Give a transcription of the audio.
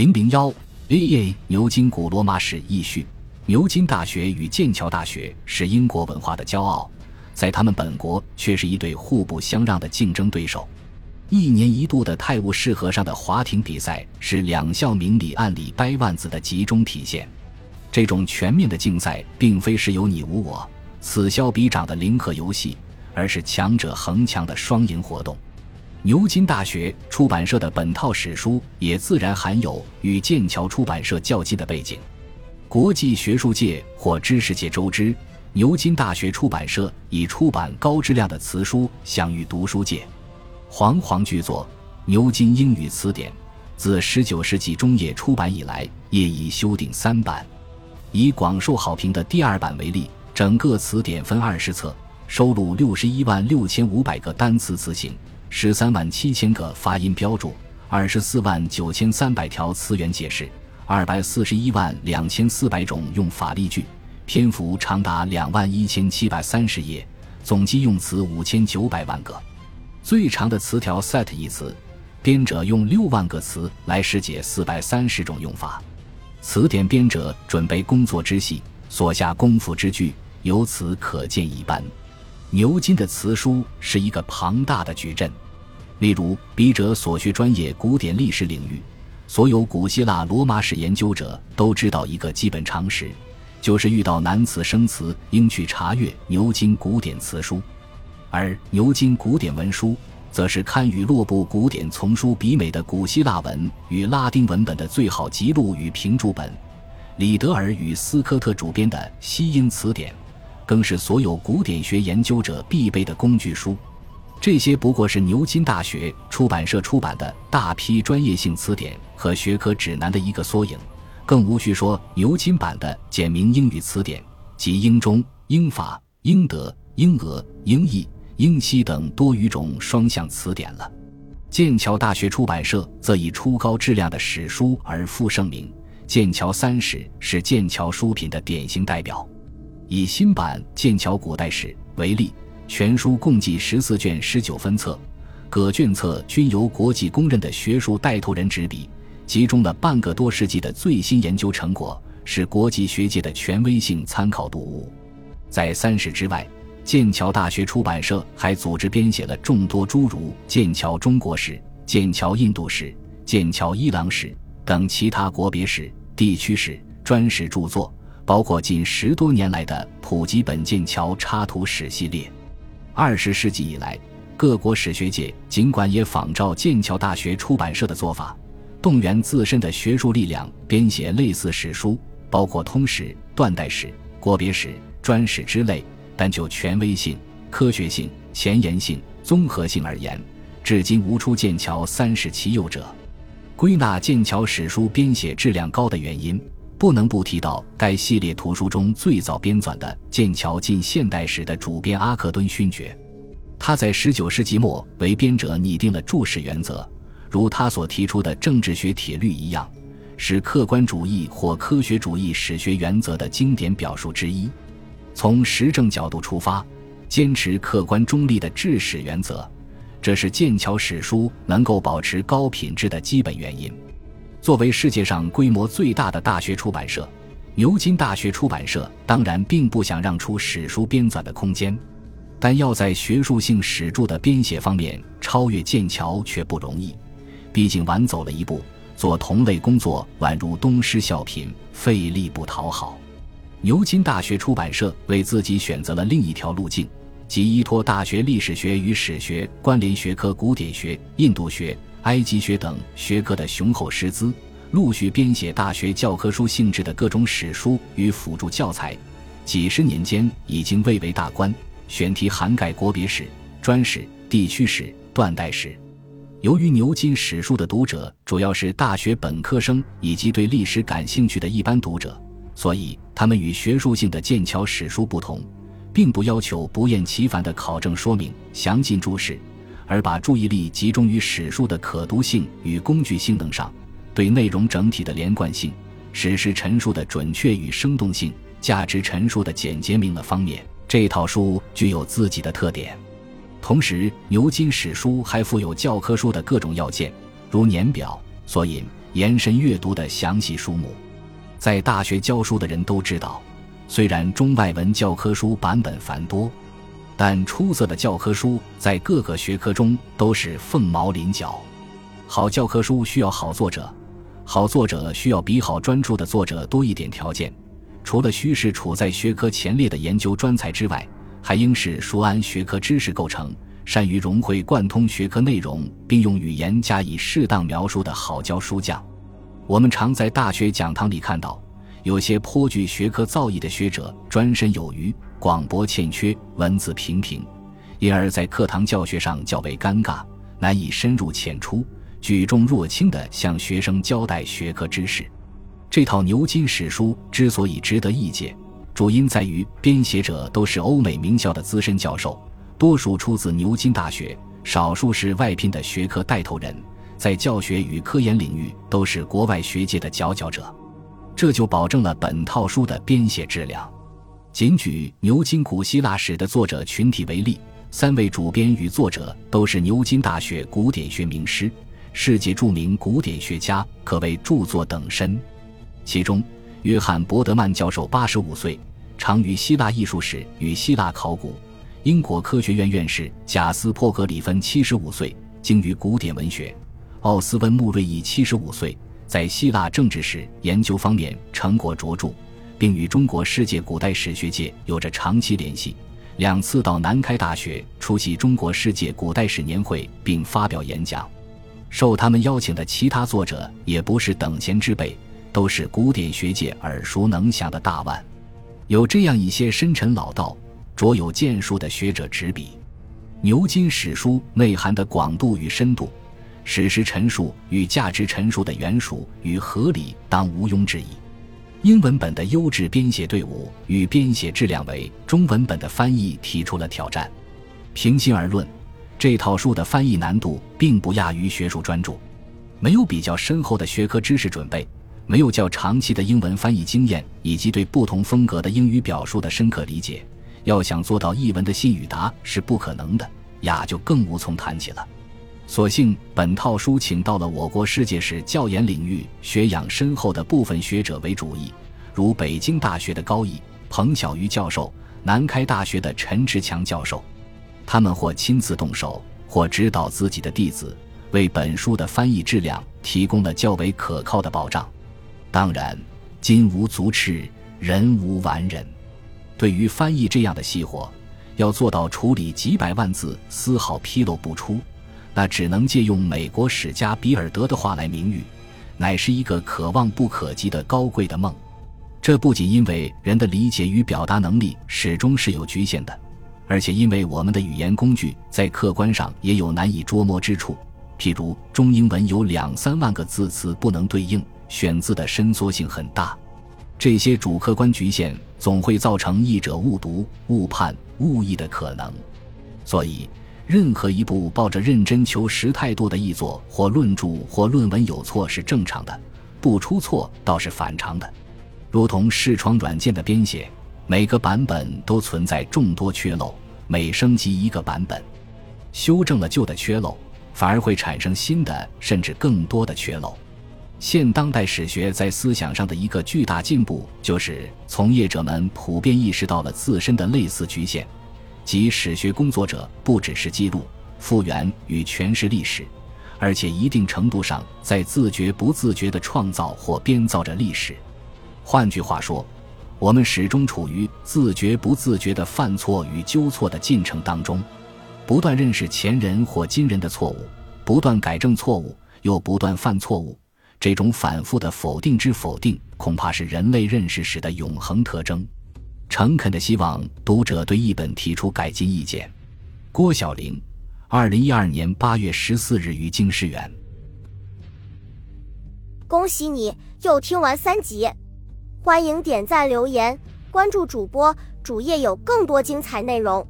零零幺 A A 牛津古罗马史译序。牛津大学与剑桥大学是英国文化的骄傲，在他们本国却是一对互不相让的竞争对手。一年一度的泰晤士河上的划艇比赛是两校明里暗里掰腕子的集中体现。这种全面的竞赛并非是有你无我、此消彼长的零和游戏，而是强者恒强的双赢活动。牛津大学出版社的本套史书也自然含有与剑桥出版社较劲的背景。国际学术界或知识界周知，牛津大学出版社以出版高质量的词书享誉读书界。煌煌巨作《牛津英语词典》自19世纪中叶出版以来，业已修订三版。以广受好评的第二版为例，整个词典分二十册，收录六十一万六千五百个单词词形，13万7000个发音标注，24万9300条词源解释。二百四十一万两千四百种用法例句，篇幅长达两万一千七百三十页，总计用词五千九百万个。最长的词条 “set” 一词，编者用六万个词来释解四百三十种用法。词典编者准备工作之细，所下功夫之巨，由此可见一斑。牛津的词书是一个庞大的矩阵，例如笔者所学专业古典历史领域。所有古希腊罗马史研究者都知道一个基本常识，就是遇到难词生词，应去查阅牛津古典词书。而牛津古典文书，则是堪与洛布古典丛书比美的古希腊文与拉丁文本的最好辑录与评注本。李德尔与斯科特主编的西英词典，更是所有古典学研究者必备的工具书。这些不过是牛津大学出版社出版的大批专业性词典和学科指南的一个缩影，更无需说牛津版的简明英语词典及英中、英法、英德、英俄、英意、英西等多语种双向词典了。剑桥大学出版社则以出高质量的史书而负盛名，《剑桥三史》是剑桥书品的典型代表。以新版《剑桥古代史》为例。全书共计十四卷十九分册，各卷册均由国际公认的学术带头人执笔，集中了半个多世纪的最新研究成果，是国际学界的权威性参考读物。在三史之外，剑桥大学出版社还组织编写了众多诸如《剑桥中国史》《剑桥印度史》《剑桥伊朗史》等其他国别史、地区史专史著作，包括近十多年来的普及本剑桥插图史系列。二十世纪以来，各国史学界尽管也仿照剑桥大学出版社的做法，动员自身的学术力量编写类似史书，包括通史、断代史、国别史、专史之类，但就权威性、科学性、前沿性、综合性而言，至今无出剑桥三世其右者。归纳剑桥史书编写质量高的原因。不能不提到该系列图书中最早编纂的《剑桥近现代史》的主编阿克敦勋爵，他在19世纪末为编者拟定了注释原则，如他所提出的政治学铁律一样，是客观主义或科学主义史学原则的经典表述之一。从实证角度出发，坚持客观中立的治史原则，这是剑桥史书能够保持高品质的基本原因。作为世界上规模最大的大学出版社，牛津大学出版社当然并不想让出史书编纂的空间，但要在学术性史著的编写方面超越剑桥却不容易，毕竟晚走了一步，做同类工作宛如东施效颦，费力不讨好。牛津大学出版社为自己选择了另一条路径，即依托大学历史学与史学关联学科古典学、印度学。埃及学等学科的雄厚师资，陆续编写大学教科书性质的各种史书与辅助教材，几十年间已经蔚为大观。选题涵盖国别史、专史、地区史、断代史。由于牛津史书的读者主要是大学本科生以及对历史感兴趣的一般读者，所以他们与学术性的剑桥史书不同，并不要求不厌其烦的考证说明、详尽注释。而把注意力集中于史书的可读性与工具性能上，对内容整体的连贯性、史实陈述的准确与生动性、价值陈述的简洁明了方面，这套书具有自己的特点。同时，牛津史书还附有教科书的各种要件，如年表、索引、延伸阅读的详细书目。在大学教书的人都知道，虽然中外文教科书版本繁多，但出色的教科书在各个学科中都是凤毛麟角。好教科书需要好作者，好作者需要比好专注的作者多一点条件。除了需是处在学科前列的研究专才之外，还应是熟谙学科知识构成、善于融会贯通学科内容，并用语言加以适当描述的好教书匠。我们常在大学讲堂里看到，有些颇具学科造诣的学者专身有余，广博欠缺，文字平平，因而，在课堂教学上较为尴尬，难以深入浅出、举重若轻地向学生交代学科知识。这套牛津史书之所以值得一解。主因在于编写者都是欧美名校的资深教授，多数出自牛津大学，少数是外聘的学科带头人，在教学与科研领域都是国外学界的佼佼者，这就保证了本套书的编写质量。仅举牛津古希腊史的作者群体为例，三位主编与作者都是牛津大学古典学名师，世界著名古典学家，可谓著作等身。其中，约翰·伯德曼教授八十五岁。长于希腊艺术史与希腊考古，英国科学院院士贾斯珀·格里芬七十五岁，精于古典文学；奥斯温·穆瑞伊七十五岁，在希腊政治史研究方面成果卓著，并与中国世界古代史学界有着长期联系。两次到南开大学出席中国世界古代史年会，并发表演讲。受他们邀请的其他作者也不是等闲之辈，都是古典学界耳熟能详的大腕。有这样一些深沉老道、卓有建树的学者执笔，牛津史书内涵的广度与深度，史实陈述与价值陈述的圆熟与合理，当毋庸置疑。英文本的优质编写队伍与编写质量为中文本的翻译提出了挑战。平心而论，这套书的翻译难度并不亚于学术专著，没有比较深厚的学科知识准备。没有较长期的英文翻译经验，以及对不同风格的英语表述的深刻理解，要想做到译文的信与达是不可能的，雅就更无从谈起了。所幸本套书请到了我国世界史教研领域学养深厚的部分学者为主译，如北京大学的高毅、彭小瑜教授，南开大学的陈志强教授，他们或亲自动手，或指导自己的弟子，为本书的翻译质量提供了较为可靠的保障。当然，金无足赤，人无完人。对于翻译这样的细活，要做到处理几百万字丝毫纰漏不出，那只能借用美国史家比尔德的话来明喻，乃是一个可望不可及的高贵的梦。这不仅因为人的理解与表达能力始终是有局限的，而且因为我们的语言工具在客观上也有难以捉摸之处。譬如中英文有两三万个字词不能对应。选字的伸缩性很大，这些主客观局限总会造成译者误读、误判、误译的可能。所以，任何一部抱着认真求实态度的译作或论著或论文有错是正常的，不出错倒是反常的。如同视窗软件的编写，每个版本都存在众多缺漏，每升级一个版本，修正了旧的缺漏，反而会产生新的甚至更多的缺漏。现当代史学在思想上的一个巨大进步，就是从业者们普遍意识到了自身的类似局限，即史学工作者不只是记录、复原与诠释历史，而且一定程度上在自觉不自觉地创造或编造着历史。换句话说，我们始终处于自觉不自觉的犯错与纠错的进程当中，不断认识前人或今人的错误，不断改正错误，又不断犯错误。这种反复的否定之否定，恐怕是人类认识史的永恒特征。诚恳的希望读者对译本提出改进意见。郭晓玲，二零一二年八月十四日于京师园。恭喜你又听完三集，欢迎点赞、留言、关注主播，主页有更多精彩内容。